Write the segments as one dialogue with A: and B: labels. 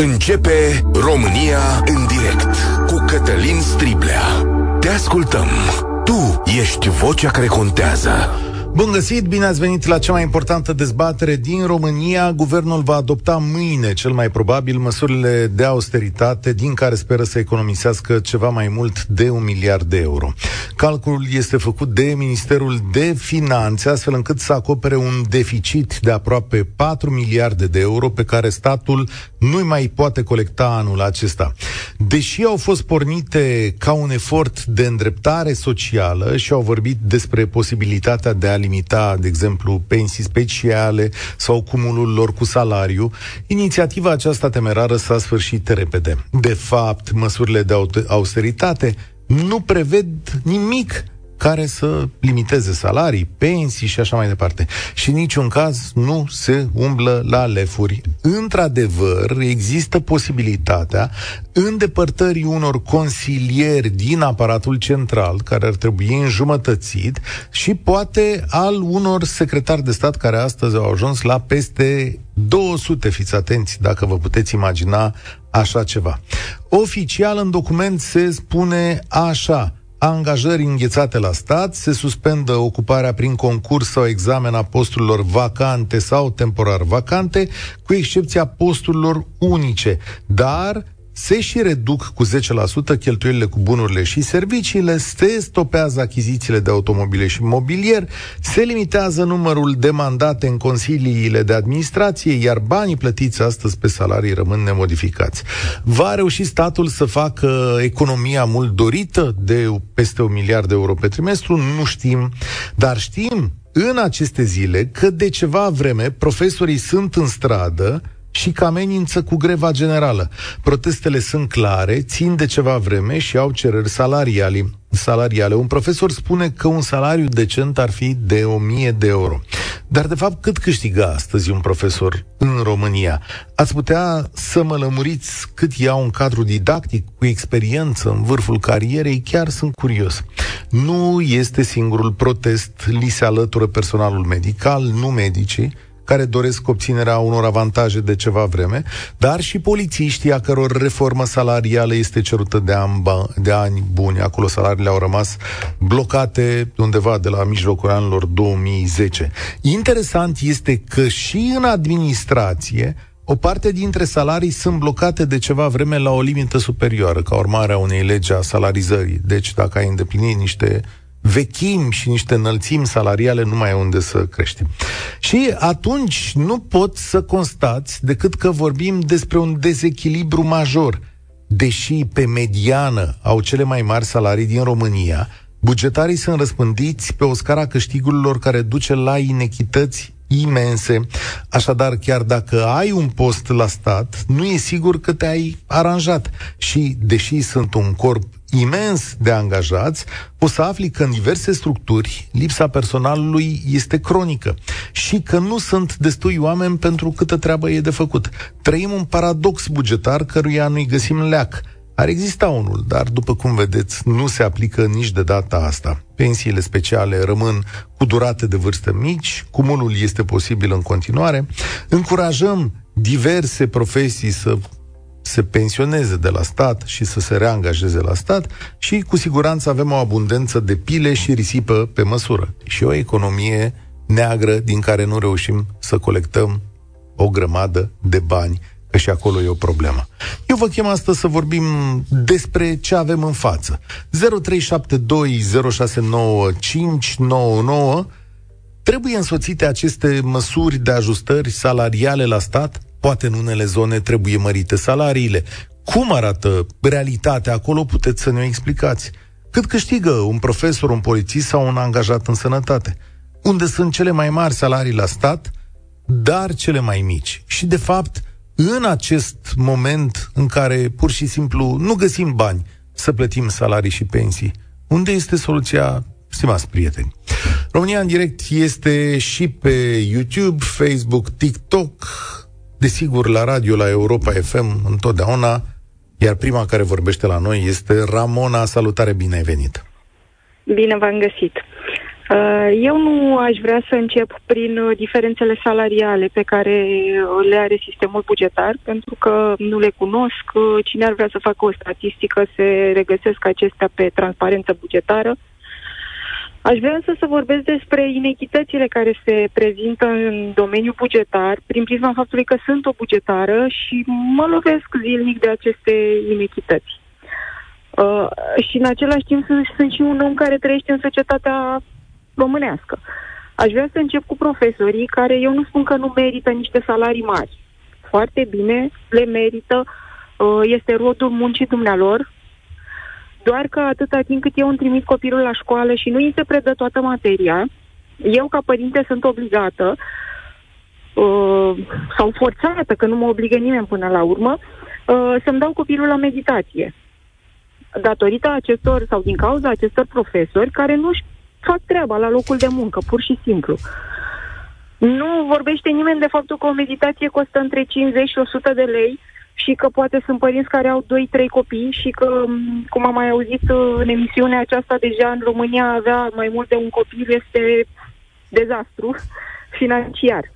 A: Începe România în direct cu Cătălin Striblea. Te ascultăm. Tu ești vocea care contează.
B: Bun găsit, bine ați venit la cea mai importantă dezbatere din România. Guvernul va adopta mâine, cel mai probabil, măsurile de austeritate din care speră să economisească ceva mai mult de un miliard de euro. Calculul este făcut de Ministerul de Finanțe, astfel încât să acopere un deficit de aproape 4 miliarde de euro pe care statul nu mai poate colecta anul acesta. Deși au fost pornite ca un efort de îndreptare socială și au vorbit despre posibilitatea de a limita, de exemplu, pensii speciale sau cumulul lor cu salariu, inițiativa aceasta temerară s-a sfârșit repede. De fapt, măsurile de austeritate nu preved nimic care să limiteze salarii, pensii și așa mai departe. Și în niciun caz nu se umblă la lefuri. Într-adevăr, există posibilitatea îndepărtării unor consilieri din aparatul central, care ar trebui înjumătățit, și poate al unor secretari de stat care astăzi au ajuns la peste 200, fiți atenți dacă vă puteți imagina așa ceva. Oficial în document se spune așa, angajări înghețate la stat, se suspendă ocuparea prin concurs sau examen a posturilor vacante sau temporar vacante, cu excepția posturilor unice, dar se și reduc cu 10% cheltuielile cu bunurile și serviciile, se stopează achizițiile de automobile și mobilier, se limitează numărul de mandate în consiliile de administrație, iar banii plătiți astăzi pe salarii rămân nemodificați. Va reuși statul să facă economia mult dorită de peste un miliard de euro pe trimestru? Nu știm, dar știm în aceste zile că de ceva vreme profesorii sunt în stradă și că amenință cu greva generală. Protestele sunt clare, țin de ceva vreme și au cereri salariale. salariale. Un profesor spune că un salariu decent ar fi de 1000 de euro. Dar, de fapt, cât câștigă astăzi un profesor în România? Ați putea să mă lămuriți cât ia un cadru didactic cu experiență în vârful carierei? Chiar sunt curios. Nu este singurul protest, li se alătură personalul medical, nu medicii, care doresc obținerea unor avantaje de ceva vreme, dar și polițiștii a căror reformă salarială este cerută de ani, de ani buni. Acolo salariile au rămas blocate undeva de la mijlocul anilor 2010. Interesant este că și în administrație o parte dintre salarii sunt blocate de ceva vreme la o limită superioară, ca urmare a unei legi a salarizării. Deci, dacă ai îndeplinit niște vechim și niște înălțimi salariale nu mai e unde să crește. Și atunci nu pot să constați decât că vorbim despre un dezechilibru major. Deși pe mediană au cele mai mari salarii din România, bugetarii sunt răspândiți pe o scara câștigurilor care duce la inechități imense. Așadar, chiar dacă ai un post la stat, nu e sigur că te-ai aranjat. Și, deși sunt un corp imens de angajați, o să afli că în diverse structuri lipsa personalului este cronică și că nu sunt destui oameni pentru câtă treabă e de făcut. Trăim un paradox bugetar căruia nu-i găsim leac. Ar exista unul, dar după cum vedeți, nu se aplică nici de data asta. Pensiile speciale rămân cu durate de vârstă mici, cumulul este posibil în continuare. Încurajăm diverse profesii să se pensioneze de la stat și să se reangajeze la stat și cu siguranță avem o abundență de pile și risipă pe măsură și o economie neagră din care nu reușim să colectăm o grămadă de bani, că și acolo e o problemă. Eu vă chem astăzi să vorbim despre ce avem în față. 0372069599 Trebuie însoțite aceste măsuri de ajustări salariale la stat? Poate în unele zone trebuie mărite salariile. Cum arată realitatea acolo? Puteți să ne o explicați. Cât câștigă un profesor, un polițist sau un angajat în sănătate? Unde sunt cele mai mari salarii la stat, dar cele mai mici? Și, de fapt, în acest moment în care pur și simplu nu găsim bani să plătim salarii și pensii, unde este soluția, stimați prieteni? România în direct este și pe YouTube, Facebook, TikTok, desigur la radio, la Europa FM, întotdeauna, iar prima care vorbește la noi este Ramona. Salutare, bine ai venit!
C: Bine v-am găsit! Uh, eu nu aș vrea să încep prin uh, diferențele salariale pe care uh, le are sistemul bugetar, pentru că nu le cunosc. Cine ar vrea să facă o statistică, se regăsesc acestea pe transparență bugetară. Aș vrea să să vorbesc despre inechitățile care se prezintă în domeniul bugetar, prin prisma faptului că sunt o bugetară și mă lovesc zilnic de aceste inechități. Uh, și în același timp sunt, sunt și un om care trăiește în societatea românească. Aș vrea să încep cu profesorii care eu nu spun că nu merită niște salarii mari. Foarte bine, le merită, uh, este rodul muncii dumnealor, doar că atâta timp cât eu îmi trimit copilul la școală și nu îi se predă toată materia, eu ca părinte sunt obligată uh, sau forțată, că nu mă obligă nimeni până la urmă, uh, să-mi dau copilul la meditație. Datorită acestor sau din cauza acestor profesori care nu-și fac treaba la locul de muncă, pur și simplu. Nu vorbește nimeni de faptul că o meditație costă între 50 și 100 de lei și că poate sunt părinți care au 2-3 copii și că, cum am mai auzit în emisiunea aceasta, deja în România avea mai mult de un copil este dezastru financiar.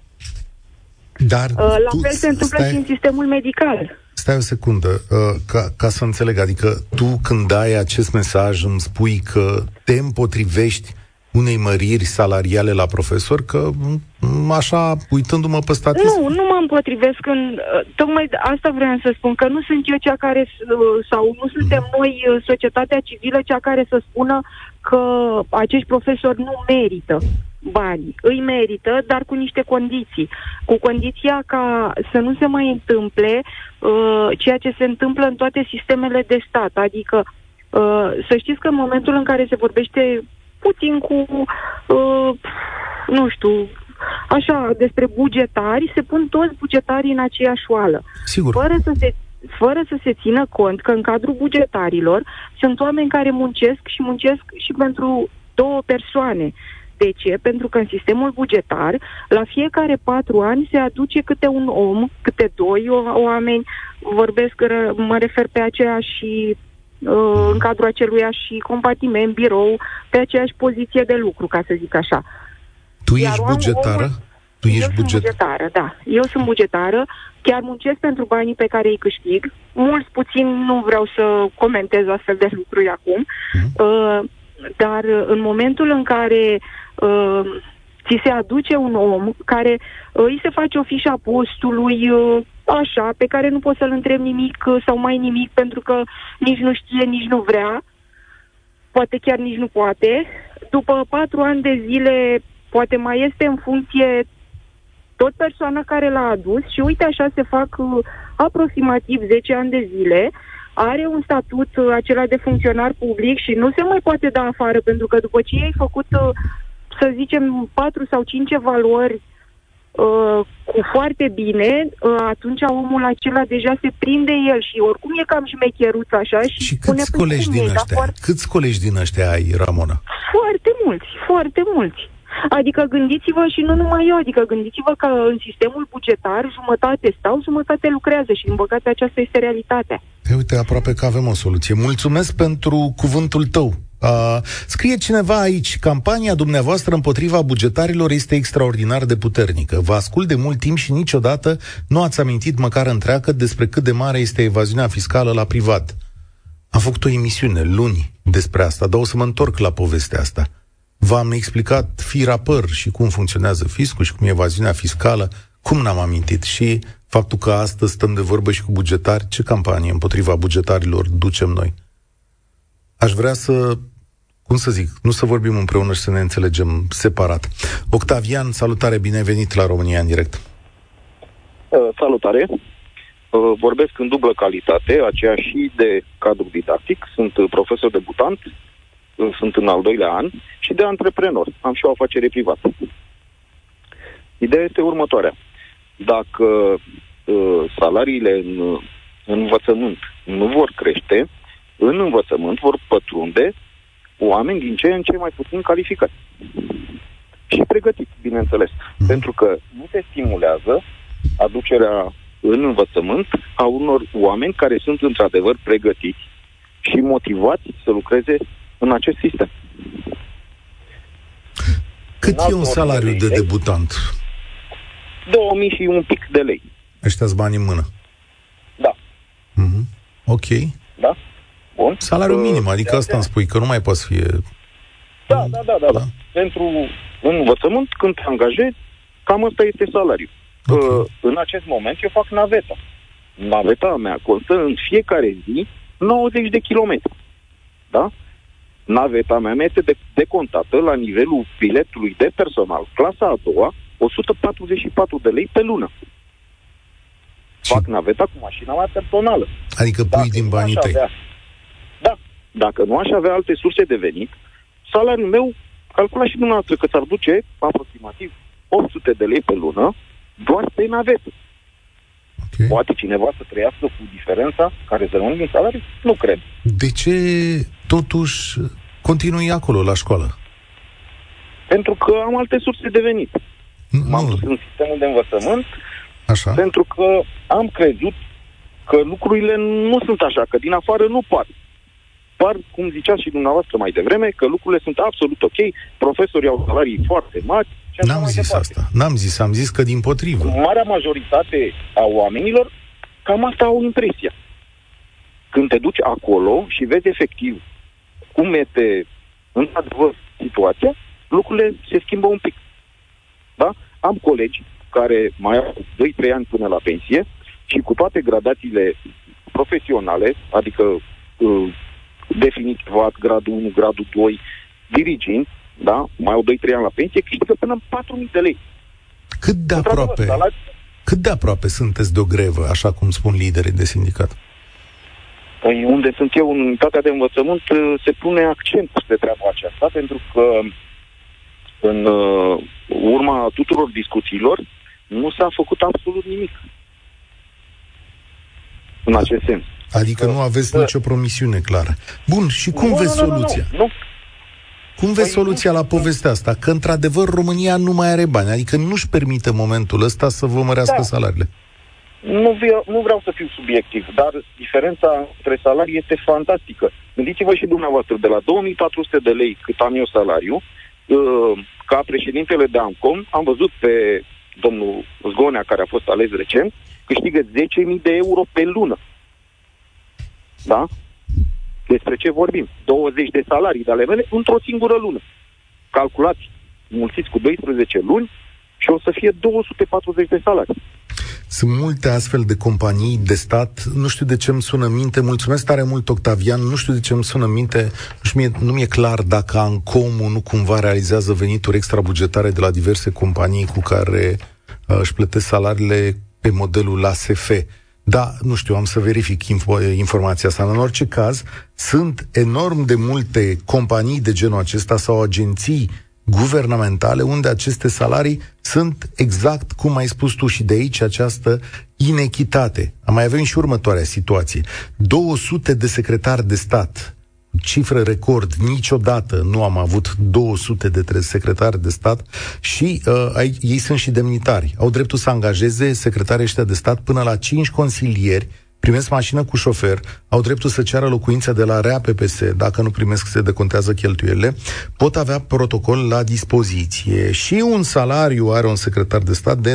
B: Dar uh,
C: La fel se întâmplă stai... și în sistemul medical.
B: Stai o secundă, uh, ca, ca să înțeleg, adică tu când dai acest mesaj îmi spui că te împotrivești unei măriri salariale la profesor, că așa, uitându-mă pe statistică...
C: Nu, nu mă împotrivesc. În, uh, tocmai asta vreau să spun, că nu sunt eu cea care, uh, sau nu suntem mm. noi, societatea civilă, cea care să spună că acești profesori nu merită bani. Îi merită, dar cu niște condiții. Cu condiția ca să nu se mai întâmple uh, ceea ce se întâmplă în toate sistemele de stat. Adică uh, să știți că în momentul în care se vorbește puțin cu, uh, nu știu, așa, despre bugetari, se pun toți bugetarii în aceeași oală.
B: Sigur.
C: Fără să se fără să se țină cont că în cadrul bugetarilor sunt oameni care muncesc și muncesc și pentru două persoane. De ce? Pentru că în sistemul bugetar, la fiecare patru ani se aduce câte un om, câte doi oameni, vorbesc, mă refer pe aceeași uh, în cadrul aceluia și compartiment, birou, pe aceeași poziție de lucru, ca să zic așa.
B: Tu Iar ești bugetară? Omul, tu ești
C: eu buget... sunt bugetară, da. Eu sunt bugetară, chiar muncesc pentru banii pe care îi câștig. Mulți puțin nu vreau să comentez astfel de lucruri acum, mm. uh, dar în momentul în care uh, ți se aduce un om care uh, îi se face o fișă a postului, uh, așa, pe care nu poți să-l întrebi nimic uh, sau mai nimic pentru că nici nu știe, nici nu vrea, poate chiar nici nu poate. După patru ani de zile, poate mai este în funcție tot persoana care l-a adus și uite așa se fac uh, aproximativ 10 ani de zile, are un statut uh, acela de funcționar public și nu se mai poate da afară pentru că după ce ai făcut uh, să zicem, patru sau cinci evaluări uh, cu foarte bine, uh, atunci omul acela deja se prinde el și oricum e cam șmecheruț așa și,
B: și câți
C: păi
B: colegi din ăștia? Foarte... Câți colegi din ăștia ai, Ramona?
C: Foarte mulți, foarte mulți. Adică gândiți-vă și nu numai eu, adică gândiți-vă că în sistemul bugetar jumătate stau, jumătate lucrează și în păcate aceasta este realitatea.
B: Hey, uite, aproape că avem o soluție. Mulțumesc pentru cuvântul tău. Uh, scrie cineva aici, campania dumneavoastră împotriva bugetarilor este extraordinar de puternică. Vă ascult de mult timp și niciodată nu ați amintit măcar întreagă despre cât de mare este evaziunea fiscală la privat. Am făcut o emisiune luni despre asta, dar o să mă întorc la povestea asta. V-am explicat fira păr și cum funcționează fiscul și cum e evaziunea fiscală, cum n-am amintit și faptul că astăzi stăm de vorbă și cu bugetari, ce campanie împotriva bugetarilor ducem noi. Aș vrea să cum să zic, nu să vorbim împreună și să ne înțelegem separat. Octavian, salutare, bine ai venit la România în direct.
D: Uh, salutare. Uh, vorbesc în dublă calitate, aceea și de cadru didactic. Sunt uh, profesor debutant, uh, sunt în al doilea an și de antreprenor. Am și o afacere privată. Ideea este următoarea. Dacă uh, salariile în, în învățământ nu vor crește, în învățământ vor pătrunde oameni din ce în ce mai puțin calificați. Și pregătiți, bineînțeles. Mm. Pentru că nu se stimulează aducerea în învățământ a unor oameni care sunt într-adevăr pregătiți și motivați să lucreze în acest sistem.
B: Cât e un salariu de debutant?
D: 2000 și un pic de lei.
B: ăștia bani în mână.
D: Da.
B: Mm-hmm. Ok.
D: Da? Bun.
B: Salariu uh, minim, adică asta îmi spui, că nu mai poți fi...
D: Da, da, da, da, da. Pentru învățământ, când te angajezi, cam asta este salariul. Okay. Uh, în acest moment eu fac naveta. Naveta mea costă în fiecare zi 90 de kilometri. Da? Naveta mea este de, decontată la nivelul biletului de personal, clasa a doua, 144 de lei pe lună. Ce? Fac naveta cu mașina mea personală.
B: Adică pui Dacă din banii tăi. Avea,
D: da. Dacă nu aș avea alte surse de venit, salariul meu, calcula și dumneavoastră că ți-ar duce aproximativ 800 de lei pe lună doar pe navetă. Okay. Poate cineva să trăiască cu diferența care să rămână din salariu? Nu cred.
B: De ce totuși continui acolo, la școală?
D: Pentru că am alte surse de venit. Nu. M-am dus în sistemul de învățământ
B: așa.
D: pentru că am crezut că lucrurile nu sunt așa, că din afară nu par. Par, cum ziceați și dumneavoastră mai devreme, că lucrurile sunt absolut ok, profesorii au salarii foarte mari,
B: N-am zis departe. asta. N-am zis, am zis că din potrivă.
D: Marea majoritate a oamenilor cam asta au impresia. Când te duci acolo și vezi efectiv cum este într-adevăr situația, lucrurile se schimbă un pic. Da? Am colegi care mai au 2-3 ani până la pensie și cu toate gradațiile profesionale, adică uh, definitivat, gradul 1, gradul 2, dirigind, da? mai au 2-3 ani la pensie, câștigă până în 4.000 de lei.
B: Cât de aproape, cât de aproape sunteți de o grevă, așa cum spun liderii de sindicat?
D: Păi unde sunt eu, în unitatea de învățământ, uh, se pune accent pe treaba aceasta, pentru că în uh, urma tuturor discuțiilor nu s-a făcut absolut nimic în acest sens.
B: Adică nu aveți nicio promisiune clară. Bun, și cum nu, vezi nu, soluția? Nu, nu, nu. Cum vezi păi soluția la povestea asta? Că, într-adevăr, România nu mai are bani. Adică nu-și permite momentul ăsta să vă mărească da. salariile.
D: Nu, vreau, nu vreau să fiu subiectiv, dar diferența între salarii este fantastică. Gândiți-vă și dumneavoastră, de la 2400 de lei cât am eu salariu, uh, ca președintele de AMCOM, am văzut pe domnul Zgonea, care a fost ales recent, câștigă 10.000 de euro pe lună. Da? Despre ce vorbim? 20 de salarii de ale mele într-o singură lună. Calculați, mulțiți cu 12 luni și o să fie 240 de salarii.
B: Sunt multe astfel de companii de stat, nu știu de ce îmi sună minte, mulțumesc tare mult Octavian, nu știu de ce îmi sună minte, nu, știu, mie, nu mi-e clar dacă Ancomu nu cumva realizează venituri extrabugetare de la diverse companii cu care uh, își plătesc salariile pe modelul ASF. Da, nu știu, am să verific info- informația asta. În orice caz, sunt enorm de multe companii de genul acesta sau agenții guvernamentale unde aceste salarii sunt exact cum ai spus tu și de aici această inechitate. Am mai avem și următoarea situație. 200 de secretari de stat cifră record, niciodată nu am avut 200 de secretari de stat și uh, ei sunt și demnitari. Au dreptul să angajeze secretarii ăștia de stat până la 5 consilieri primesc mașină cu șofer, au dreptul să ceară locuința de la REA PPS, dacă nu primesc se decontează cheltuielile, pot avea protocol la dispoziție și un salariu are un secretar de stat de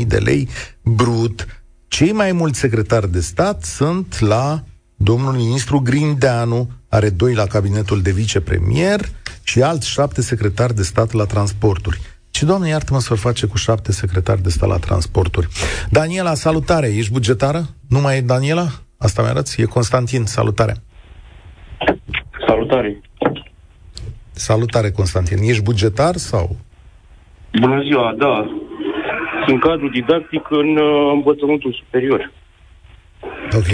B: 19.000 de lei brut. Cei mai mulți secretari de stat sunt la domnul ministru Grindeanu, are doi la cabinetul de vicepremier și alți șapte secretari de stat la transporturi. Și, doamne, iartă-mă să face cu șapte secretari de stat la transporturi. Daniela, salutare! Ești bugetară? Nu mai e Daniela? Asta mi-arăți? E Constantin, salutare!
E: Salutare!
B: Salutare, Constantin. Ești bugetar sau?
E: Bună ziua, da. Sunt cadru didactic în uh, învățământul superior.
B: Ok.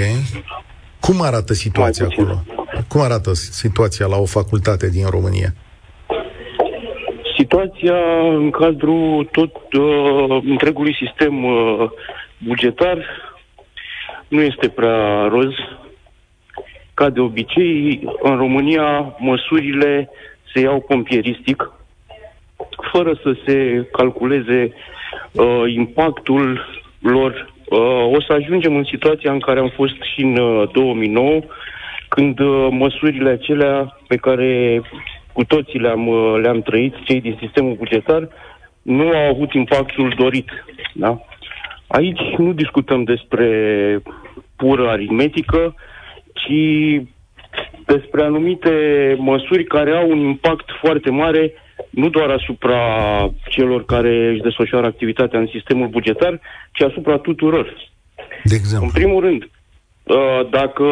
B: Cum arată situația acolo? Cum arată situația la o facultate din România?
E: Situația în cadrul tot uh, întregului sistem uh, bugetar nu este prea roz. Ca de obicei, în România măsurile se iau pompieristic, fără să se calculeze uh, impactul lor. Uh, o să ajungem în situația în care am fost și în uh, 2009, când uh, măsurile acelea pe care cu toții le-am, uh, le-am trăit, cei din sistemul bugetar, nu au avut impactul dorit. Da? Aici nu discutăm despre pură aritmetică, ci despre anumite măsuri care au un impact foarte mare nu doar asupra celor care își desfășoară activitatea în sistemul bugetar, ci asupra tuturor.
B: De exemplu?
E: În primul rând, uh, dacă,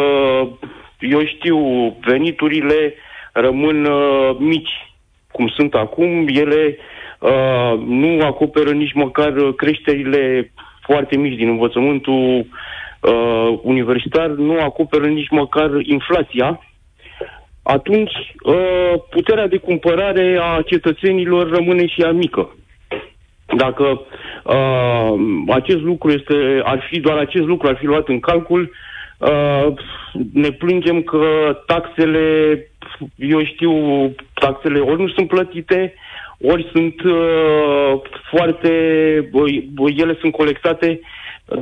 E: eu știu, veniturile rămân uh, mici, cum sunt acum, ele uh, nu acoperă nici măcar creșterile foarte mici din învățământul universitar, nu acoperă nici măcar inflația, atunci uh, puterea de cumpărare a cetățenilor rămâne și ea mică. Dacă uh, acest lucru este, ar fi doar acest lucru ar fi luat în calcul, uh, ne plângem că taxele, eu știu, taxele ori nu sunt plătite, ori sunt uh, foarte, uh, ele sunt colectate,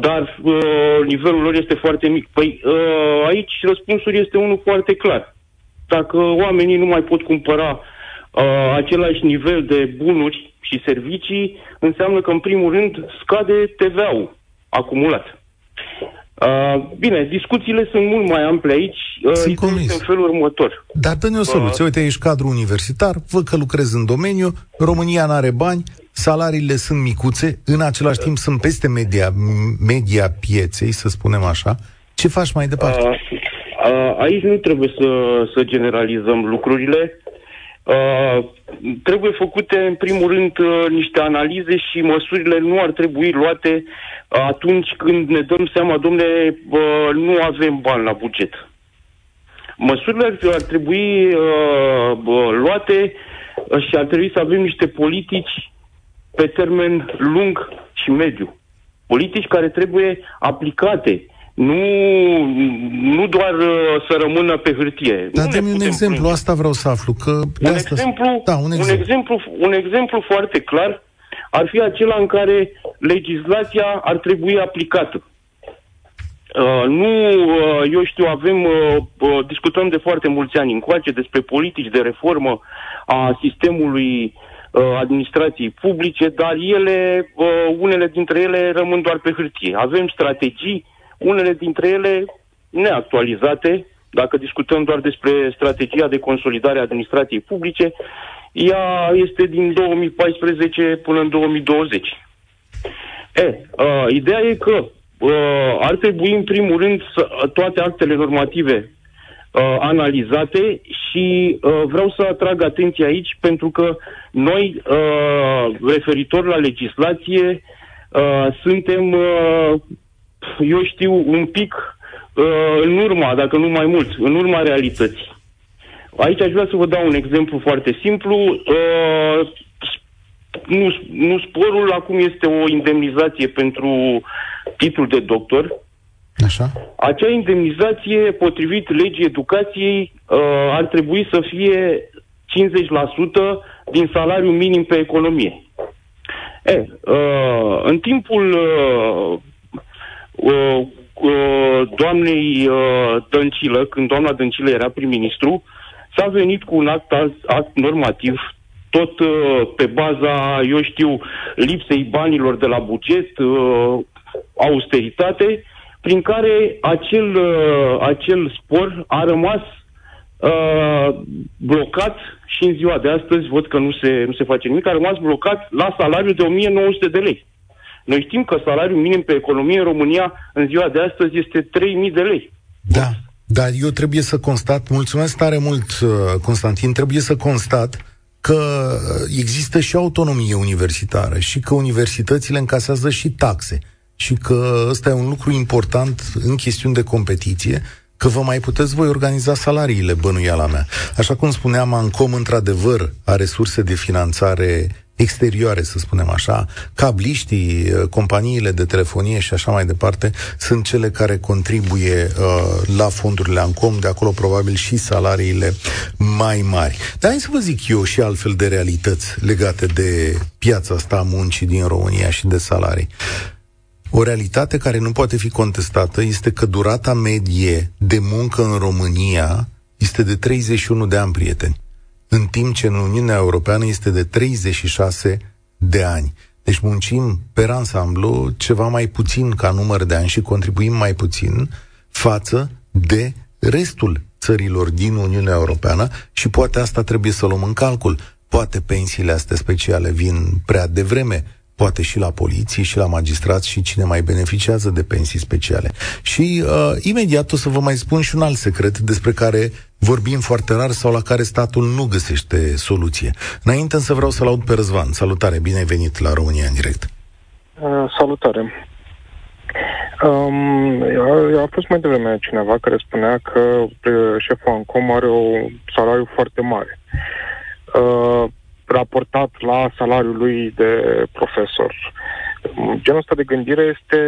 E: dar uh, nivelul lor este foarte mic. Păi uh, aici răspunsul este unul foarte clar dacă oamenii nu mai pot cumpăra uh, același nivel de bunuri și servicii, înseamnă că, în primul rând, scade TVA-ul acumulat. Uh, bine, discuțiile sunt mult mai ample aici.
B: Uh, sunt convins.
E: în felul următor.
B: Dar dă-ne o soluție. Uh, Uite, ești cadru universitar, văd că lucrezi în domeniu, România nu are bani, salariile sunt micuțe, în același timp sunt peste media, media pieței, să spunem așa. Ce faci mai departe? Uh,
E: Aici nu trebuie să, să generalizăm lucrurile. Trebuie făcute, în primul rând, niște analize și măsurile nu ar trebui luate atunci când ne dăm seama, domne, nu avem bani la buget. Măsurile ar, ar trebui luate și ar trebui să avem niște politici pe termen lung și mediu. Politici care trebuie aplicate nu, nu doar uh, să rămână pe hârtie.
B: Dar dă-mi un exemplu, plânge. asta vreau să aflu. Că
E: un, asta... exemplu, da, un, exemplu. un, exemplu, un exemplu foarte clar ar fi acela în care legislația ar trebui aplicată. Uh, nu, uh, eu știu, avem, uh, uh, discutăm de foarte mulți ani încoace despre politici de reformă a sistemului uh, administrației publice, dar ele, uh, unele dintre ele rămân doar pe hârtie. Avem strategii unele dintre ele neactualizate, dacă discutăm doar despre strategia de consolidare a administrației publice, ea este din 2014 până în 2020. E, uh, ideea e că uh, ar trebui, în primul rând, să, toate actele normative uh, analizate și uh, vreau să atrag atenția aici pentru că noi, uh, referitor la legislație, uh, suntem uh, eu știu, un pic uh, în urma, dacă nu mai mult, în urma realității. Aici aș vrea să vă dau un exemplu foarte simplu. Uh, nu, nu sporul acum este o indemnizație pentru titlul de doctor.
B: Așa.
E: Acea indemnizație, potrivit legii educației, uh, ar trebui să fie 50% din salariul minim pe economie. E, uh, în timpul uh, uh, uh, doamnei uh, Dăncilă, când doamna Dăncilă era prim-ministru, s-a venit cu un act, act normativ tot uh, pe baza, eu știu, lipsei banilor de la buget, uh, austeritate, prin care acel, uh, acel spor a rămas uh, blocat și în ziua de astăzi văd că nu se, nu se face nimic, a rămas blocat la salariul de 1900 de lei. Noi știm că salariul minim pe economie în România în ziua de astăzi este 3.000 de lei.
B: Da, dar eu trebuie să constat, mulțumesc tare mult, uh, Constantin, trebuie să constat că există și autonomie universitară și că universitățile încasează și taxe și că ăsta e un lucru important în chestiuni de competiție, că vă mai puteți voi organiza salariile, bănuiala mea. Așa cum spuneam, Ancom, într-adevăr, are surse de finanțare exterioare, să spunem așa, cabliștii, uh, companiile de telefonie și așa mai departe, sunt cele care contribuie uh, la fondurile ANCOM, de acolo probabil și salariile mai mari. Dar hai să vă zic eu și altfel de realități legate de piața asta a muncii din România și de salarii. O realitate care nu poate fi contestată este că durata medie de muncă în România este de 31 de ani, prieteni. În timp ce în Uniunea Europeană este de 36 de ani. Deci muncim pe ansamblu ceva mai puțin ca număr de ani și contribuim mai puțin față de restul țărilor din Uniunea Europeană și poate asta trebuie să luăm în calcul. Poate pensiile astea speciale vin prea devreme, poate și la poliție, și la magistrați și cine mai beneficiază de pensii speciale. Și uh, imediat o să vă mai spun și un alt secret despre care vorbim foarte rar sau la care statul nu găsește soluție. Înainte să vreau să-l aud pe Răzvan. Salutare, bine ai venit la România în direct.
F: Uh, salutare. Um, a fost mai devreme cineva care spunea că uh, șeful Ancom are o salariu foarte mare. Uh, raportat la salariul lui de profesor. Genul ăsta de gândire este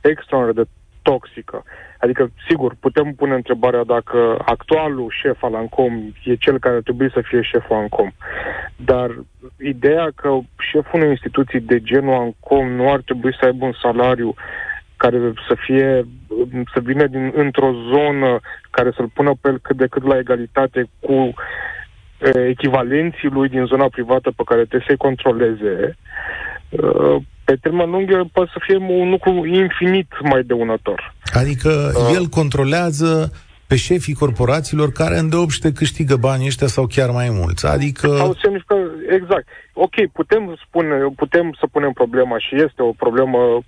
F: extraordinar de toxică. Adică, sigur, putem pune întrebarea dacă actualul șef al ANCOM e cel care ar trebui să fie șeful ANCOM. Dar ideea că șeful unei instituții de genul ANCOM nu ar trebui să aibă un salariu care să fie, să vină din, într-o zonă care să-l pună pe el cât de cât la egalitate cu echivalenții lui din zona privată pe care trebuie să-i controleze, pe termen lung poate să fie un lucru infinit mai dăunător.
B: Adică uh. el controlează pe șefii corporațiilor care îndeopște câștigă banii ăștia sau chiar mai mulți. Adică...
F: Sau semnifică, exact. Ok, putem, spune, putem să punem problema și este o problemă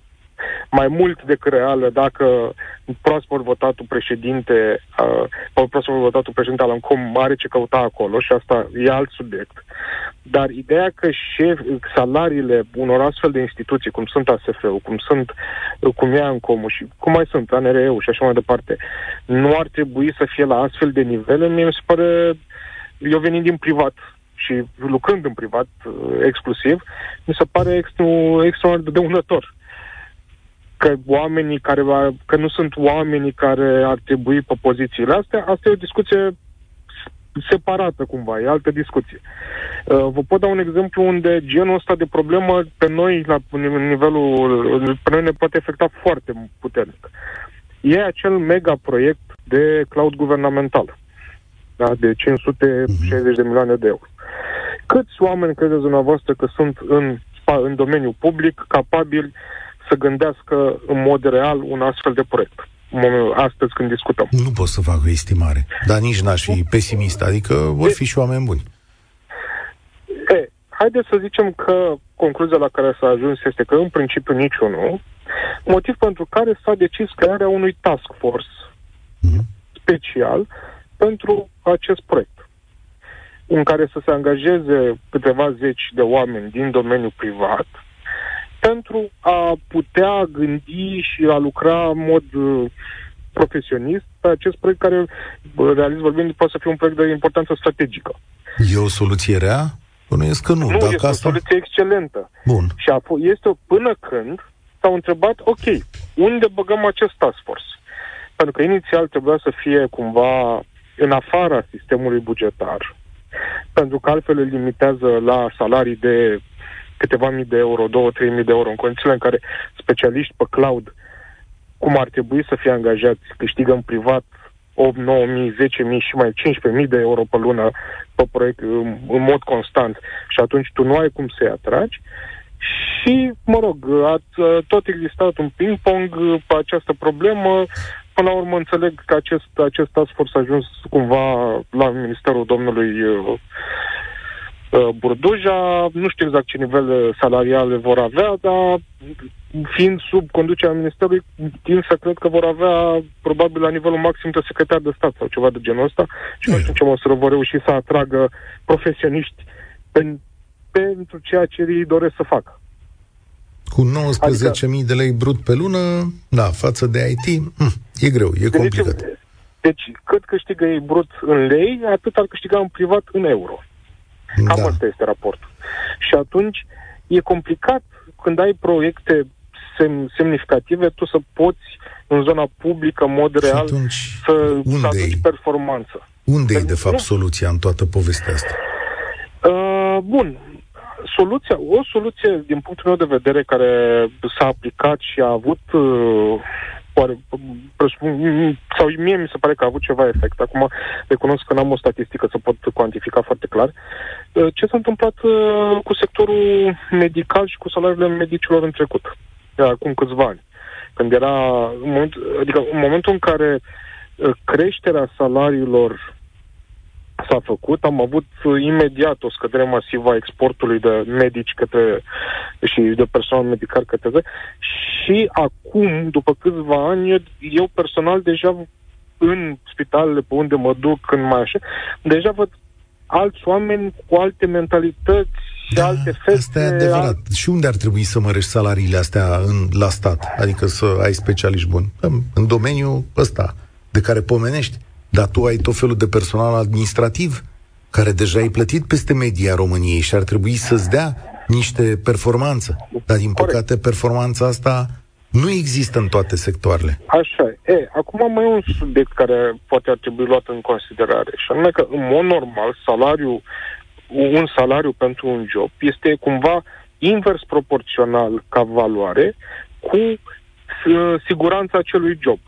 F: mai mult decât reală dacă proaspăt votatul președinte, uh, proaspăt votatul președinte al ANCOM are ce căuta acolo și asta e alt subiect. Dar ideea că șef, salariile unor astfel de instituții, cum sunt ASF-ul, cum sunt, cum e ANCOM și cum mai sunt ANRE-ul și așa mai departe, nu ar trebui să fie la astfel de nivele, mie mi se pare, eu venind din privat, și lucrând în privat uh, exclusiv, mi se pare extraordinar de dăunător că oamenii care că nu sunt oamenii care ar trebui pe pozițiile astea, asta e o discuție separată cumva, e altă discuție. Uh, vă pot da un exemplu unde genul ăsta de problemă pe noi, la nivelul, pe noi ne poate afecta foarte puternic. E acel mega proiect de cloud guvernamental, da, de 560 de milioane de euro. Câți oameni credeți dumneavoastră că sunt în, în domeniul public capabili să gândească în mod real un astfel de proiect astăzi când discutăm.
B: Nu pot să fac o estimare, dar nici n-aș fi pesimist, adică vor fi și oameni buni.
F: E, haideți să zicem că concluzia la care s-a ajuns este că în principiu niciunul, motiv pentru care s-a decis crearea unui task force mm-hmm. special pentru acest proiect în care să se angajeze câteva zeci de oameni din domeniul privat, pentru a putea gândi și a lucra în mod uh, profesionist pe acest proiect care, realist vorbind, poate să fie un proiect de importanță strategică.
B: E o soluție rea? Bănuiesc că nu.
F: Nu, Dacă este asta... o soluție excelentă.
B: Bun.
F: Și a f- este o, până când s-au întrebat, ok, unde băgăm acest task force? Pentru că inițial trebuia să fie cumva în afara sistemului bugetar, pentru că altfel îl limitează la salarii de câteva mii de euro, două, trei mii de euro, în condițiile în care specialiști pe cloud, cum ar trebui să fie angajați, câștigă în privat 8, 9 mii, 10 mii și mai 15 mii de euro pe lună pe proiect în, în mod constant și atunci tu nu ai cum să-i atragi. Și, mă rog, a, tot existat un ping-pong pe această problemă. Până la urmă înțeleg că acest, acest task force a ajuns cumva la Ministerul domnului uh, Uh, Burduja, nu știu exact ce nivel salariale vor avea, dar fiind sub conducerea Ministerului, tin să cred că vor avea probabil la nivelul maxim de secretar de stat sau ceva de genul ăsta și nu știu ce măsură vor reuși să atragă profesioniști pen, pentru ceea ce ei doresc să facă.
B: Cu 19.000 adică, de lei brut pe lună, da, față de IT, hm, e greu, e complicat. Deci,
F: deci, cât câștigă ei brut în lei, atât ar câștiga în privat în euro. Cam da. asta este raportul. Și atunci e complicat când ai proiecte sem- semnificative, tu să poți în zona publică, în mod real, să, unde să aduci performanță.
B: Unde e, de fapt, nu? soluția în toată povestea asta?
F: Uh, bun. Soluția, o soluție, din punctul meu de vedere, care s-a aplicat și a avut uh, oare, presupun, sau mie mi se pare că a avut ceva efect. Acum recunosc că n-am o statistică să pot cuantifica foarte clar. Uh, ce s-a întâmplat uh, cu sectorul medical și cu salariile medicilor în trecut, acum câțiva ani? Când era, în moment, adică în momentul în care creșterea salariilor s-a făcut. Am avut uh, imediat o scădere masivă a exportului de medici către și de personal medical către și acum, după câțiva ani, eu personal deja în spitalele pe unde mă duc când mai așa, deja văd alți oameni cu alte mentalități da, alte fete.
B: Asta e adevărat. Al... Și unde ar trebui să mărești salariile astea în, la stat? Adică să ai specialiști buni? În, în domeniul ăsta de care pomenești dar tu ai tot felul de personal administrativ care deja ai plătit peste media României și ar trebui să-ți dea niște performanță. Dar, din păcate, performanța asta nu există în toate sectoarele.
F: Așa e. e acum mai e un subiect care poate ar trebui luat în considerare, și anume că, în mod normal, salariu, un salariu pentru un job este cumva invers proporțional ca valoare cu uh, siguranța acelui job.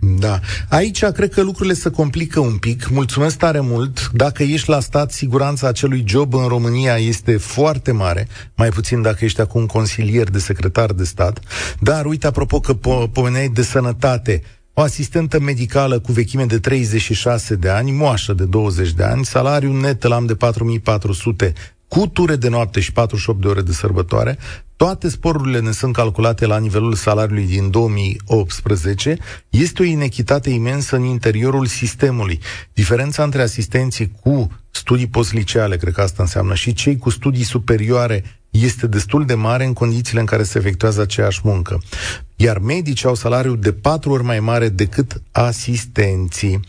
B: Da. Aici cred că lucrurile se complică un pic. Mulțumesc tare mult. Dacă ești la stat, siguranța acelui job în România este foarte mare, mai puțin dacă ești acum consilier de secretar de stat. Dar uite, apropo că po- pomeneai de sănătate, o asistentă medicală cu vechime de 36 de ani, moașă de 20 de ani, salariul net îl am de 4400 cu ture de noapte și 48 de ore de sărbătoare, toate sporurile ne sunt calculate la nivelul salariului din 2018, este o inechitate imensă în interiorul sistemului. Diferența între asistenții cu studii postliceale, cred că asta înseamnă, și cei cu studii superioare este destul de mare în condițiile în care se efectuează aceeași muncă. Iar medicii au salariul de patru ori mai mare decât asistenții.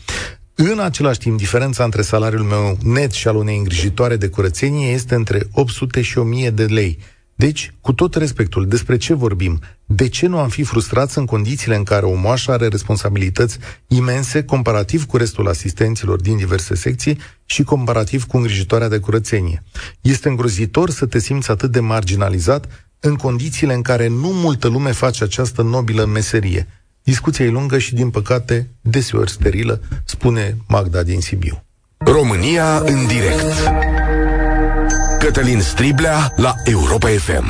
B: În același timp, diferența între salariul meu net și al unei îngrijitoare de curățenie este între 800 și 1000 de lei. Deci, cu tot respectul, despre ce vorbim? De ce nu am fi frustrați în condițiile în care o moașă are responsabilități imense comparativ cu restul asistenților din diverse secții și comparativ cu îngrijitoarea de curățenie? Este îngrozitor să te simți atât de marginalizat în condițiile în care nu multă lume face această nobilă meserie. Discuția e lungă și, din păcate, deseori sterilă, spune Magda din Sibiu.
A: România în direct Cătălin Striblea la Europa FM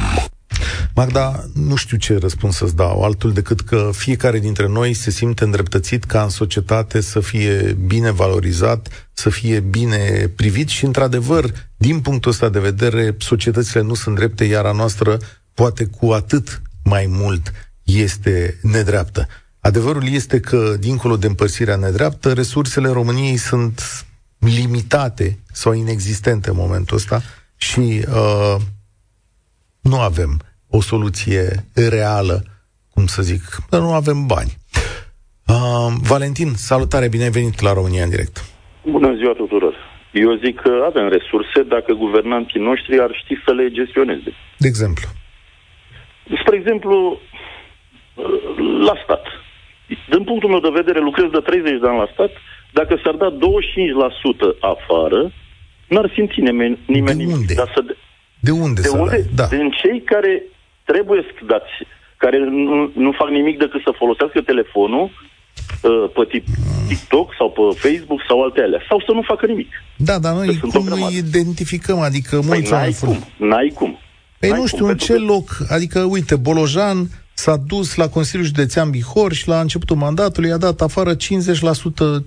B: Magda, nu știu ce răspuns să-ți dau, altul decât că fiecare dintre noi se simte îndreptățit ca în societate să fie bine valorizat, să fie bine privit și, într-adevăr, din punctul ăsta de vedere, societățile nu sunt drepte, iar a noastră poate cu atât mai mult este nedreaptă. Adevărul este că, dincolo de împărțirea nedreaptă, resursele României sunt limitate sau inexistente în momentul ăsta și uh, nu avem o soluție reală, cum să zic, dar nu avem bani. Uh, Valentin, salutare, bine ai venit la România în direct.
G: Bună ziua tuturor. Eu zic că avem resurse dacă guvernanții noștri ar ști să le gestioneze.
B: De exemplu?
G: Spre exemplu, la stat. Din punctul meu de vedere, lucrez de 30 de ani la stat, dacă s-ar da 25% afară, n-ar simți nimeni, nimeni
B: de unde?
G: Dar să de,
B: de unde
G: de unde?
B: Da.
G: Din cei care trebuie să dați, care nu, nu fac nimic decât să folosească telefonul uh, pe TikTok sau pe Facebook sau alte alea. Sau să nu facă nimic.
B: Da, dar noi cum îi identificăm? Adică păi mulți
G: n-ai cum, n-ai cum.
B: Păi nu știu, cum, în ce că... loc? Adică, uite, Bolojan s-a dus la Consiliul Județean Bihor și la începutul mandatului a dat afară 50%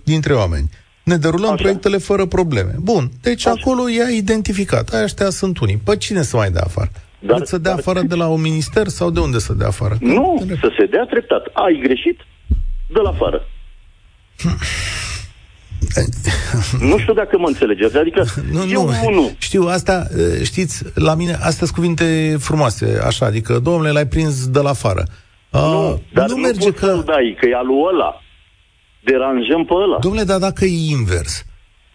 B: dintre oameni. Ne derulăm Așa. proiectele fără probleme. Bun, deci Așa. acolo i-a identificat. Ăștia sunt unii. Păi cine să mai dea afară? Dar, să dea dar... afară de la un minister sau de unde să dea afară?
G: Nu, să se dea treptat. Ai greșit, de la afară. Nu știu dacă mă înțelegeți. Adică nu, eu nu. nu.
B: Știu, asta, știți, la mine, astea sunt cuvinte frumoase, așa, adică, domnule, l-ai prins de la afară.
G: Nu, uh, dar nu, nu merge că... să dai, că e alu ăla. Deranjăm pe ăla.
B: Domnule, dar dacă e invers,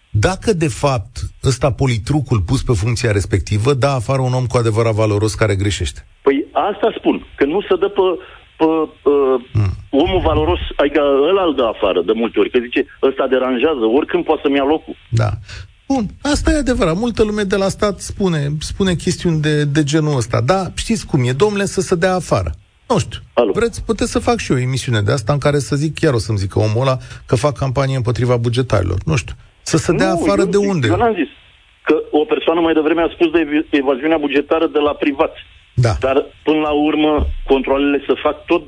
B: dacă de fapt ăsta politrucul pus pe funcția respectivă, da afară un om cu adevărat valoros care greșește.
G: Păi asta spun, că nu se dă pe pe uh, mm. omul valoros, adică ăla îl dă afară de multe ori, că zice, ăsta deranjează, oricând poate să-mi ia locul.
B: Da. Bun, asta e adevărat. Multă lume de la stat spune, spune chestiuni de, de genul ăsta. Da, știți cum e, domnule, să se dea afară. Nu știu.
G: Alo.
B: Vreți, puteți să fac și eu o emisiune de asta în care să zic, chiar o să-mi zică omul ăla că fac campanie împotriva bugetarilor. Nu știu. Să se dea
G: Nu,
B: afară
G: eu
B: de
G: zic-
B: unde?
G: Eu n-am zis. Că o persoană mai devreme a spus de ev- evaziunea bugetară de la privat.
B: Da.
G: Dar, până la urmă, controlele se fac tot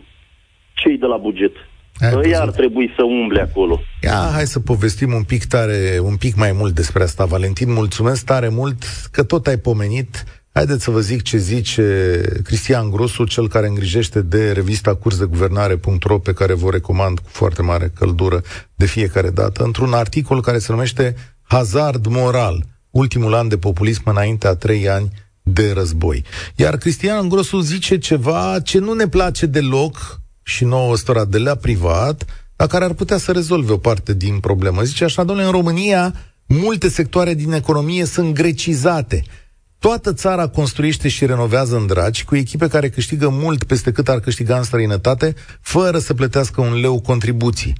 G: cei de la buget.
B: Ai
G: Ei
B: văzut.
G: ar trebui să umble acolo.
B: Ia, hai să povestim un pic tare, un pic mai mult despre asta. Valentin, mulțumesc tare mult că tot ai pomenit. Haideți să vă zic ce zice Cristian Grosu, cel care îngrijește de revista cursdeguvernare.ro, pe care vă recomand cu foarte mare căldură de fiecare dată, într-un articol care se numește Hazard moral, ultimul an de populism înaintea a trei ani de război. Iar Cristian Grosu zice ceva ce nu ne place deloc și nouă ăstora de la privat, dar care ar putea să rezolve o parte din problemă. Zice așa, domnule, în România multe sectoare din economie sunt grecizate. Toată țara construiește și renovează în dragi, cu echipe care câștigă mult peste cât ar câștiga în străinătate, fără să plătească un leu contribuții.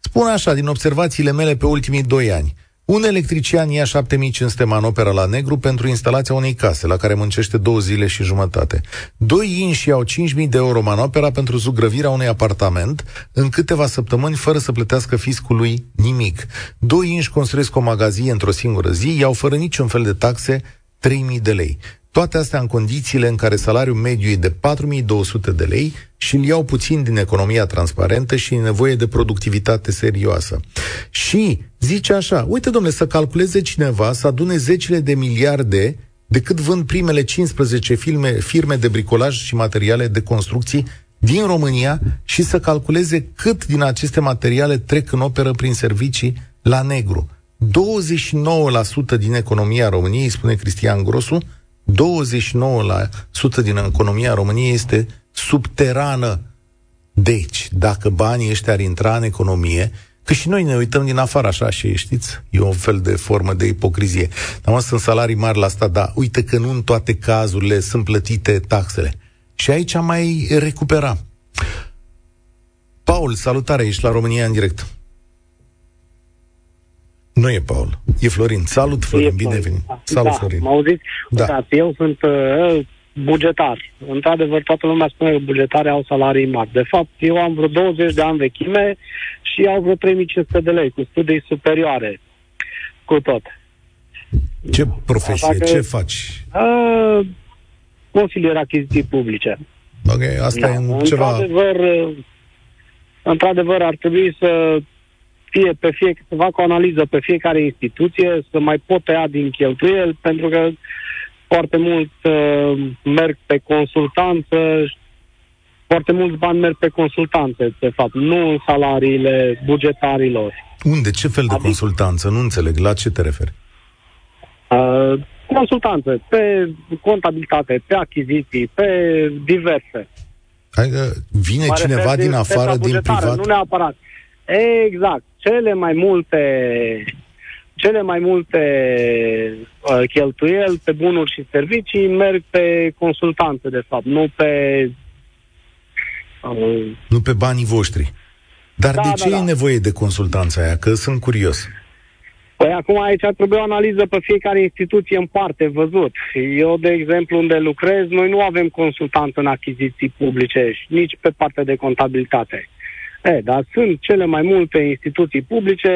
B: Spun așa, din observațiile mele pe ultimii doi ani. Un electrician ia 7500 manopera la negru pentru instalația unei case, la care muncește două zile și jumătate. Doi inși iau 5000 de euro manopera pentru zugrăvirea unui apartament în câteva săptămâni fără să plătească fiscului nimic. Doi inși construiesc o magazie într-o singură zi, iau fără niciun fel de taxe 3000 de lei. Toate astea în condițiile în care salariul mediu e de 4200 de lei și îl iau puțin din economia transparentă și e nevoie de productivitate serioasă. Și zice așa, uite domnule, să calculeze cineva, să adune zecile de miliarde de cât vând primele 15 firme, firme de bricolaj și materiale de construcții din România și să calculeze cât din aceste materiale trec în operă prin servicii la negru. 29% din economia României, spune Cristian Grosu, 29% din economia României este subterană. Deci, dacă banii ăștia ar intra în economie, că și noi ne uităm din afară așa și știți, e un fel de formă de ipocrizie. Dar mă, sunt salarii mari la stat, dar uite că nu în toate cazurile sunt plătite taxele. Și aici am mai recupera. Paul, salutare, ești la România în direct. Nu e Paul, e Florin. Salut, Florin,
H: E
B: bine ai
H: Florin.
B: venit. Salut,
H: da,
B: Florin.
H: Mă auziți?
B: Da.
H: Da. Eu sunt uh, bugetar. Într-adevăr, toată lumea spune că bugetarii au salarii mari. De fapt, eu am vreo 20 de ani vechime și au vreo 3500 de lei cu studii superioare. Cu tot.
B: Ce profesie,
H: Așa că-
B: ce faci?
H: Uh, consilier achiziții publice.
B: Ok, asta
H: Da,
B: e un ceva...
H: Într-adevăr, uh, într-adevăr, ar trebui să fie pe fie, să facă o analiză pe fiecare instituție, să mai pot tăia din cheltuieli, pentru că foarte mult uh, merg pe consultanță, foarte mulți bani merg pe consultanțe, de fapt, nu în salariile bugetarilor.
B: Unde? Ce fel de
H: Adică-
B: consultanță? Nu înțeleg. La ce te referi?
H: Uh, consultanțe pe contabilitate, pe achiziții, pe diverse.
B: Adică vine
H: Mă
B: cineva
H: refer
B: din
H: de
B: afară,
H: sfera
B: din
H: bugetară,
B: privat?
H: Nu neapărat. Exact. Cele mai multe cele mai multe uh, cheltuieli pe bunuri și servicii merg pe consultante, de fapt, nu pe uh,
B: Nu pe banii voștri. Dar
H: Da,
B: de
H: da,
B: ce
H: da.
B: e nevoie de consultanța aia? Că sunt curios.
H: Păi acum aici trebuie o analiză pe fiecare instituție în parte, văzut. Eu, de exemplu, unde lucrez, noi nu avem consultant în achiziții publice și nici pe partea de contabilitate. E, dar sunt cele mai multe instituții publice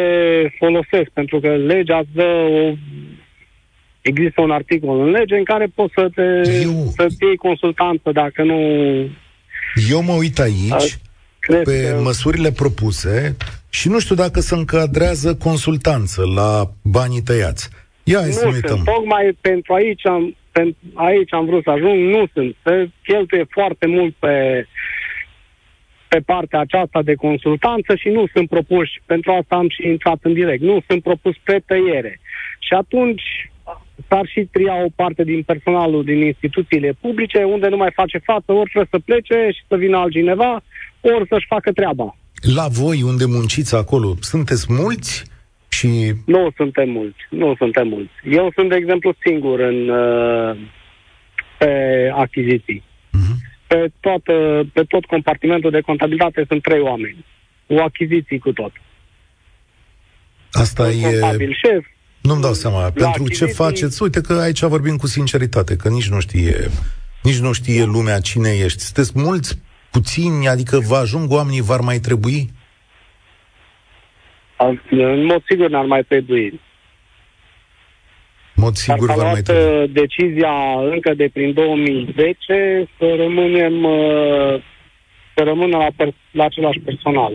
H: folosesc, pentru că legea îți dă o... Există un articol în lege în care poți să te
B: Eu-
H: să iei consultanță dacă nu
B: Eu mă uit aici
H: crezi
B: pe
H: că...
B: măsurile propuse și nu știu dacă se încadrează consultanță la banii tăiați. Ia hai
H: Nu
B: să ne
H: sunt.
B: uităm.
H: Tocmai pentru aici am, pentru aici am vrut să ajung. Nu sunt. Se cheltuie foarte mult pe, pe partea aceasta de consultanță și nu sunt propuși, pentru asta am și intrat în direct, nu sunt propus pe tăiere. Și atunci s-ar și tria o parte din personalul din instituțiile publice, unde nu mai face față, ori trebuie să plece și să vină altcineva, ori să-și facă treaba.
B: La voi, unde munciți acolo, sunteți mulți și
H: Nu suntem mulți, nu suntem mulți. Eu sunt, de exemplu, singur în uh, pe achiziții.
B: Mhm.
H: Pe, toată, pe tot compartimentul de contabilitate sunt trei oameni. Cu achiziții cu tot.
B: asta
H: Un
B: e...
H: contabil șef,
B: Nu-mi dau seama. Pentru ce
H: achiziții-
B: faceți? Uite că aici vorbim cu sinceritate, că nici nu știe, nici nu știe lumea cine ești. Sunteți mulți puțini, adică vă ajung oamenii, v-ar mai trebui?
H: În mod sigur n-ar mai trebui.
B: În mod sigur
H: Dar
B: v-ar mai
H: luat
B: trebui.
H: uh, decizia încă de prin 2010 să rămânem uh, să rămână la, per- la același personal.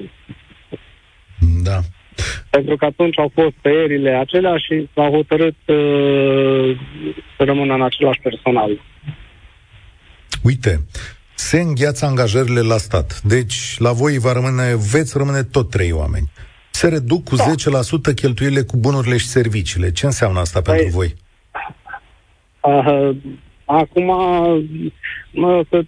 B: Da.
H: Pentru că atunci au fost tăierile acelea și s-au hotărât uh, să rămână în același personal.
B: Uite, se îngheață angajările la stat. Deci, la voi va rămâne, veți rămâne tot trei oameni. Se reduc cu
H: Da.
B: 10% cheltuielile cu bunurile și serviciile. Ce înseamnă asta
H: Păi-
B: pentru voi?
H: Uh, acum, mă, să,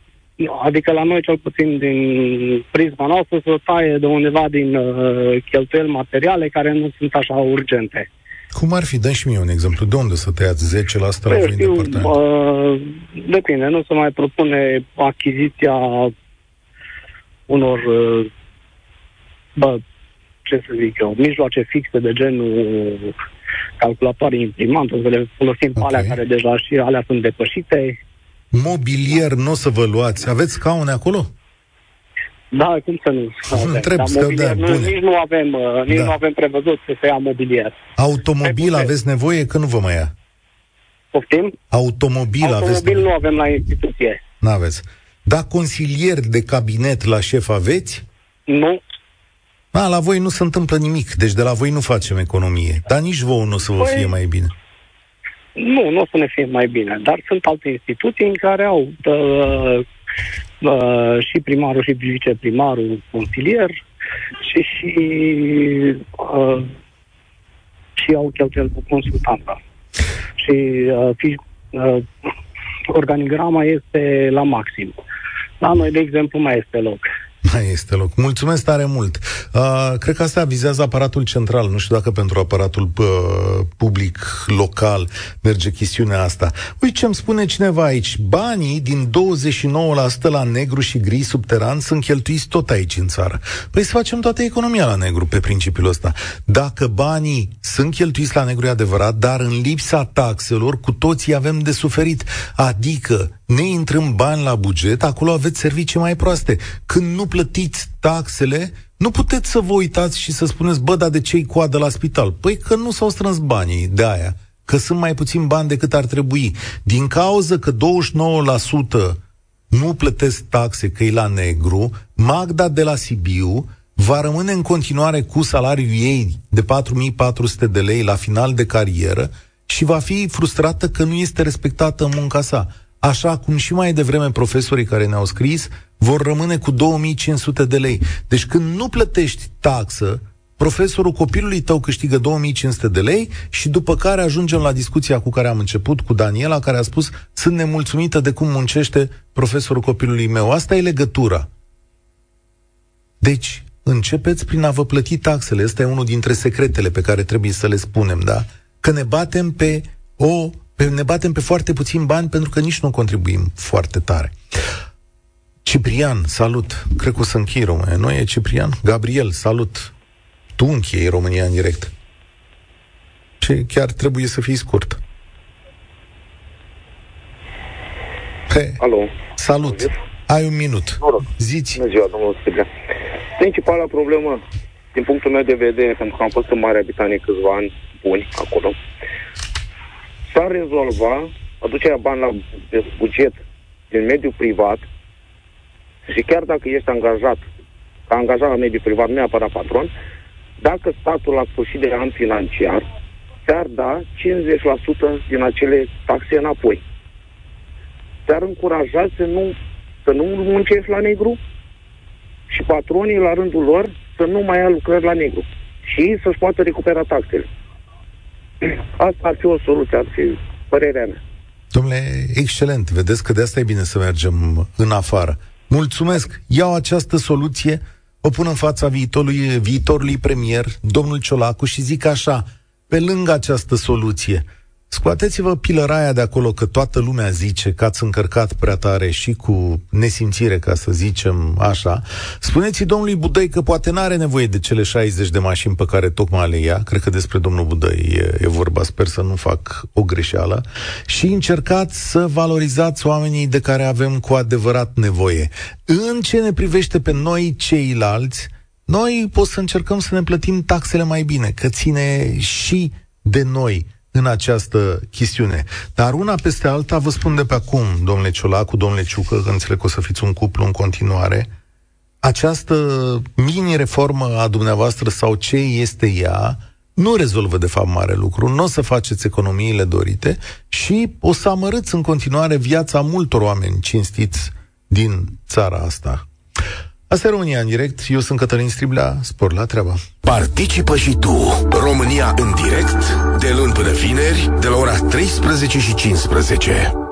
H: adică la noi, cel puțin din prisma noastră, să taie de undeva din uh, cheltuieli materiale care nu sunt așa urgente.
B: Cum ar fi? Dă și mie un exemplu. De unde să tăiați 10% la
H: Eu
B: voi în
H: știu,
B: departament?
H: uh, depinde, nu se mai propune achiziția unor, uh, bă, ce să zic eu, mijloace fixe de genul calculatoare imprimante, să le folosim pe
B: Ok.
H: alea care deja și alea sunt depășite.
B: Mobilier nu o să vă luați. Aveți scaune acolo?
H: Da, cum să nu? avem.
B: Întreb,
H: Dar
B: să
H: mobilier,
B: dea,
H: nu,
B: bune.
H: nici nu avem, uh, nici
B: Da.
H: nu avem prevăzut să se ia mobilier.
B: Automobil
H: Mai
B: aveți nevoie că nu vă mai ia.
H: Poftim?
B: Automobil, aveți
H: Automobil
B: nevoie.
H: nu avem la instituție.
B: N-aveți. Dar consilieri de cabinet la șef aveți?
H: Nu,
B: A, la voi nu se întâmplă nimic, deci de la voi nu facem economie. Dar nici vouă nu o să vă
H: Păi-
B: fie mai bine.
H: Nu, nu o să ne fie mai bine, dar sunt alte instituții în care au uh, uh, și primarul și viceprimarul consilier și și, uh, și au cheltuieli cu consultanta. Și uh, fiș, uh, organigrama este la maxim. La noi, de exemplu, mai este loc.
B: Mai este loc. Mulțumesc tare mult. Uh, cred că asta vizează aparatul central. Nu știu dacă pentru aparatul uh, public local merge chestiunea asta. Uite ce îmi spune cineva aici. Banii din 29% la negru și gri subteran sunt cheltuiți tot aici în țară. Păi să facem toată economia la negru pe principiul ăsta. Dacă banii sunt cheltuiți la negru e adevărat, dar în lipsa taxelor cu toții avem de suferit. Adică ne intrăm bani la buget, acolo aveți servicii mai proaste. Când nu plătiți taxele, nu puteți să vă uitați și să spuneți, bă, dar de ce-i coadă la spital? Păi că nu s-au strâns banii de aia, că sunt mai puțin bani decât ar trebui. Din cauza că 29% nu plătesc taxe, că e la negru, Magda de la Sibiu va rămâne în continuare cu salariul ei de 4400 de lei la final de carieră și va fi frustrată că nu este respectată în munca sa. Așa cum și mai devreme profesorii care ne-au scris vor rămâne cu 2500 de lei. Deci când nu plătești taxă, profesorul copilului tău câștigă 2500 de lei și după care ajungem la discuția cu care am început cu Daniela, care a spus sunt nemulțumită de cum muncește profesorul copilului meu. Asta e legătura. Deci, începeți prin a vă plăti taxele. Ăsta e unul dintre secretele pe care trebuie să le spunem, da? Că ne batem pe o pe, ne batem pe foarte puțin bani pentru că nici nu contribuim foarte tare. Ciprian, salut. Cred că o să închei România. Nu e Ciprian? Gabriel, salut. Tu închei România în direct. Și chiar trebuie să fii scurt. He,
I: Alo.
B: salut. Ai un minut.
I: Noroc.
B: Ziți.
I: Bună ziua, domnul Stiglea. Principala problemă, din punctul meu de vedere, pentru că am fost în Marea Britanie câțiva ani buni acolo, s-ar rezolva aducerea bani la buget din mediul privat și chiar dacă ești angajat, ca angajat la mediul privat, nu neapărat patron, dacă statul la sfârșit de an financiar ți-ar da 50% din acele taxe înapoi. Ți-ar încuraja să nu, să nu muncești la negru și patronii la rândul lor să nu mai ia lucrări la negru și să-și poată recupera taxele. Asta ar fi o soluție, ar fi părerea mea.
B: Domnule, excelent. Vedeți că de asta e bine să mergem în afară. Mulțumesc. Iau această soluție, o pun în fața viitorului, viitorului premier, domnul Ciolacu, și zic așa, pe lângă această soluție, Scoateți-vă pilăraia de acolo că toată lumea zice că ați încărcat prea tare și cu nesimțire, ca să zicem așa. Spuneți domnului Budăi că poate n-are nevoie de cele 60 de mașini pe care tocmai le ia. Cred că despre domnul Budăi e, e vorba, sper să nu fac o greșeală. Și încercați să valorizați oamenii de care avem cu adevărat nevoie. În ce ne privește pe noi ceilalți, noi pot să încercăm să ne plătim taxele mai bine, că ține și de noi în această chestiune. Dar una peste alta, vă spun de pe acum, domnule Ciolacu, domnule Ciucă, că înțeleg că o să fiți un cuplu în continuare, această mini-reformă a dumneavoastră sau ce este ea, nu rezolvă de fapt mare lucru, nu o să faceți economiile dorite și o să amărâți în continuare viața multor oameni cinstiți din țara asta. Asta e România în direct. Eu sunt Cătălin Striblea. Spor la treabă.
A: Participă și tu. România în direct, de luni până vineri, de la ora 13 și 15.